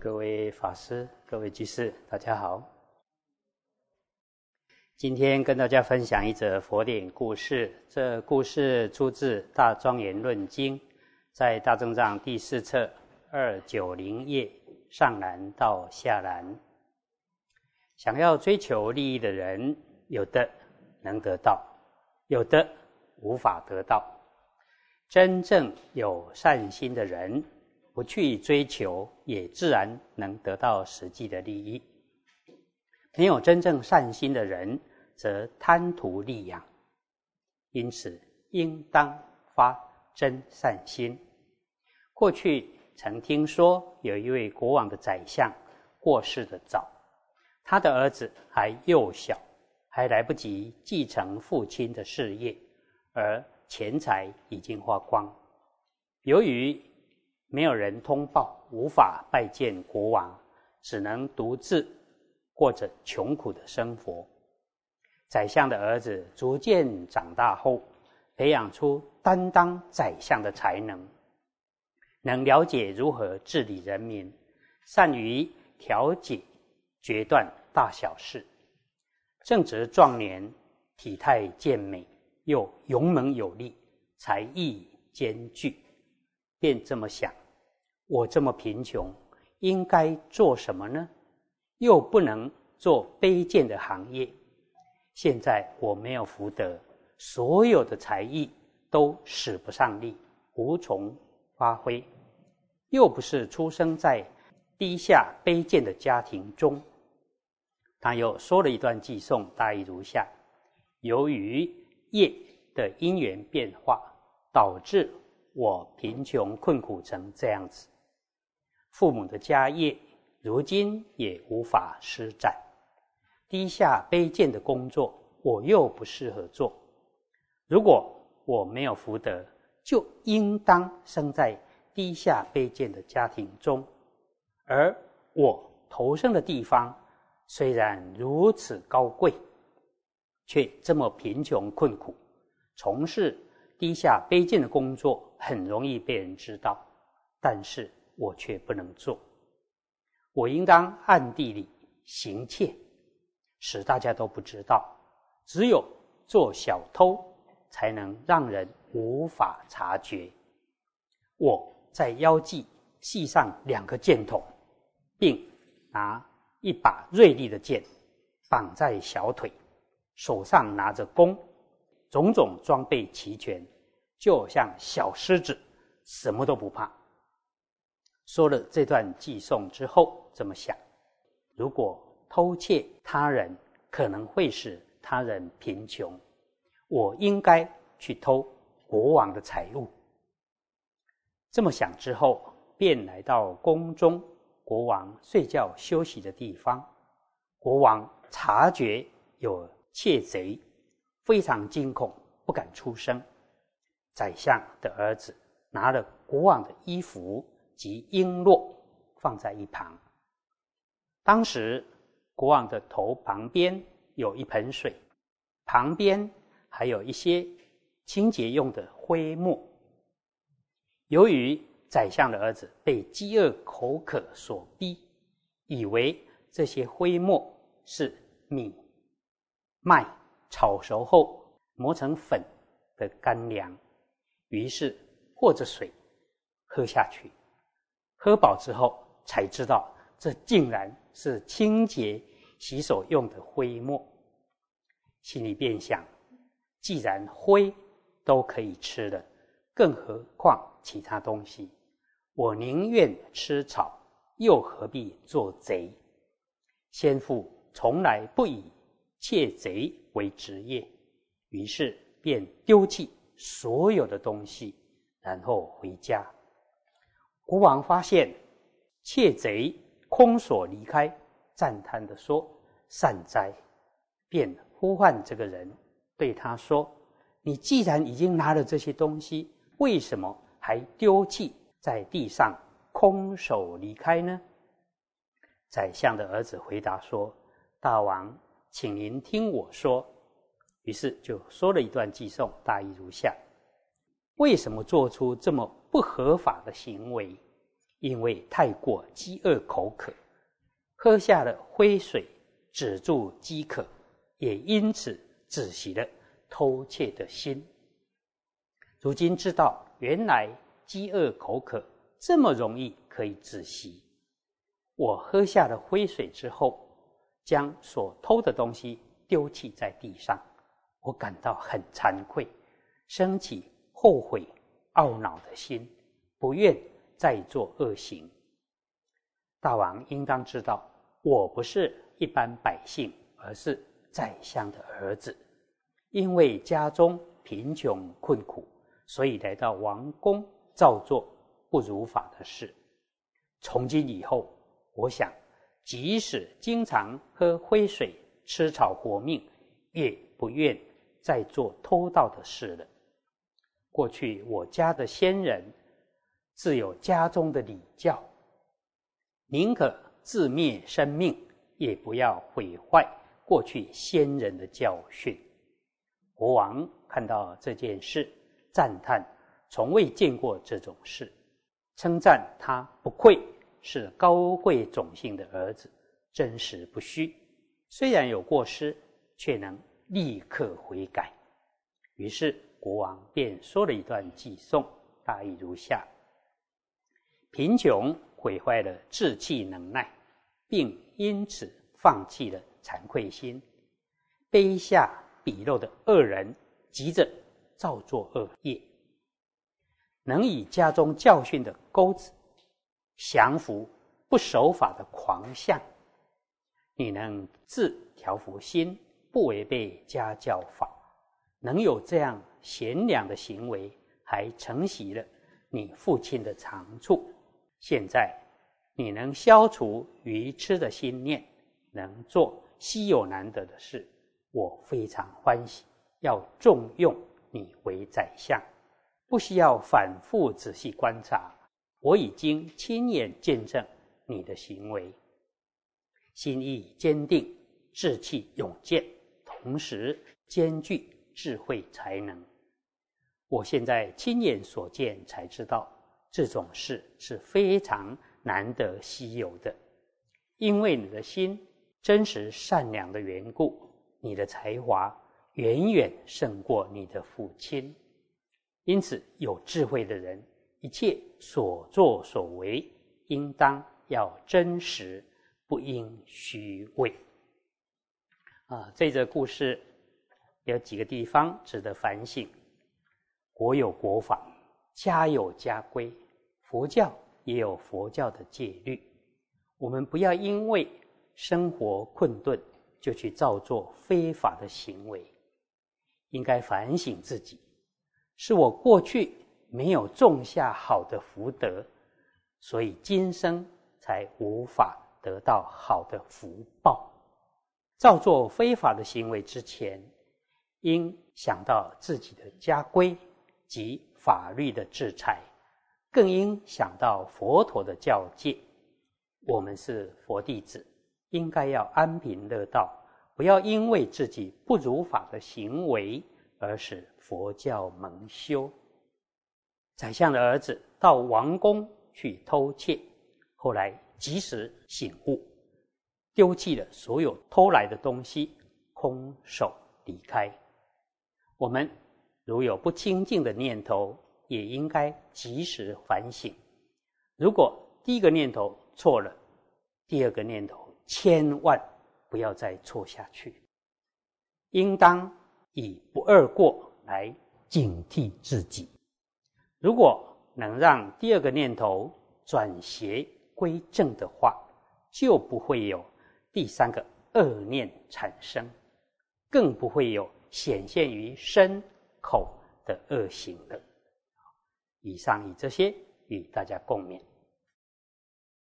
各位法师、各位居士，大家好。今天跟大家分享一则佛典故事。这故事出自《大庄严论经》，在大正藏第四册二九零页上栏到下栏。想要追求利益的人，有的能得到，有的无法得到。真正有善心的人。不去追求，也自然能得到实际的利益。没有真正善心的人，则贪图利养，因此应当发真善心。过去曾听说有一位国王的宰相过世的早，他的儿子还幼小，还来不及继承父亲的事业，而钱财已经花光。由于没有人通报，无法拜见国王，只能独自过着穷苦的生活。宰相的儿子逐渐长大后，培养出担当宰相的才能，能了解如何治理人民，善于调解决断大小事。正值壮年，体态健美，又勇猛有力，才艺兼具。便这么想：我这么贫穷，应该做什么呢？又不能做卑贱的行业。现在我没有福德，所有的才艺都使不上力，无从发挥。又不是出生在低下卑贱的家庭中。他又说了一段寄颂，大意如下：由于业的因缘变化，导致。我贫穷困苦成这样子，父母的家业如今也无法施展，低下卑贱的工作我又不适合做。如果我没有福德，就应当生在低下卑贱的家庭中，而我投生的地方虽然如此高贵，却这么贫穷困苦，从事。低下卑贱的工作很容易被人知道，但是我却不能做。我应当暗地里行窃，使大家都不知道。只有做小偷，才能让人无法察觉。我在腰际系上两个箭筒，并拿一把锐利的剑绑在小腿，手上拿着弓。种种装备齐全，就像小狮子，什么都不怕。说了这段寄送之后，这么想：如果偷窃他人可能会使他人贫穷，我应该去偷国王的财物。这么想之后，便来到宫中国王睡觉休息的地方。国王察觉有窃贼。非常惊恐，不敢出声。宰相的儿子拿了国王的衣服及璎珞放在一旁。当时国王的头旁边有一盆水，旁边还有一些清洁用的灰末。由于宰相的儿子被饥饿口渴所逼，以为这些灰末是米、麦。炒熟后磨成粉的干粮，于是和着水喝下去。喝饱之后才知道，这竟然是清洁洗手用的灰墨。心里便想：既然灰都可以吃了，更何况其他东西？我宁愿吃草，又何必做贼？先父从来不以窃贼。为职业，于是便丢弃所有的东西，然后回家。国王发现窃贼空手离开，赞叹的说：“善哉！”便呼唤这个人，对他说：“你既然已经拿了这些东西，为什么还丢弃在地上，空手离开呢？”宰相的儿子回答说：“大王。”请您听我说，于是就说了一段寄送，大意如下：为什么做出这么不合法的行为？因为太过饥饿口渴，喝下了灰水止住饥渴，也因此止息了偷窃的心。如今知道，原来饥饿口渴这么容易可以止息。我喝下了灰水之后，将所偷的东西丢弃在地上，我感到很惭愧，升起后悔、懊恼的心，不愿。再做恶行，大王应当知道，我不是一般百姓，而是宰相的儿子。因为家中贫穷困苦，所以来到王宫，照做不如法的事。从今以后，我想，即使经常喝灰水、吃草活命，也不愿再做偷盗的事了。过去我家的先人。自有家中的礼教，宁可自灭生命，也不要毁坏过去先人的教训。国王看到这件事，赞叹从未见过这种事，称赞他不愧是高贵种姓的儿子，真实不虚。虽然有过失，却能立刻悔改。于是国王便说了一段寄颂，大意如下。贫穷毁坏了志气能耐，并因此放弃了惭愧心。卑下鄙陋的恶人，急着造作恶业，能以家中教训的钩子降服不守法的狂相。你能自调伏心，不违背家教法，能有这样贤良的行为，还承袭了你父亲的长处。现在你能消除愚痴的心念，能做稀有难得的事，我非常欢喜。要重用你为宰相，不需要反复仔细观察，我已经亲眼见证你的行为，心意坚定，志气勇健，同时兼具智慧才能。我现在亲眼所见，才知道。这种事是非常难得稀有的，因为你的心真实善良的缘故，你的才华远远胜过你的父亲。因此，有智慧的人，一切所作所为，应当要真实，不应虚伪。啊，这则故事有几个地方值得反省：国有国法。家有家规，佛教也有佛教的戒律。我们不要因为生活困顿就去造作非法的行为，应该反省自己：是我过去没有种下好的福德，所以今生才无法得到好的福报。造作非法的行为之前，应想到自己的家规及。法律的制裁，更应想到佛陀的教戒。我们是佛弟子，应该要安贫乐道，不要因为自己不如法的行为而使佛教蒙羞。宰相的儿子到王宫去偷窃，后来及时醒悟，丢弃了所有偷来的东西，空手离开。我们。如有不清净的念头，也应该及时反省。如果第一个念头错了，第二个念头千万不要再错下去。应当以不二过来警惕自己。如果能让第二个念头转邪归正的话，就不会有第三个恶念产生，更不会有显现于身。口的恶行的，以上以这些与大家共勉。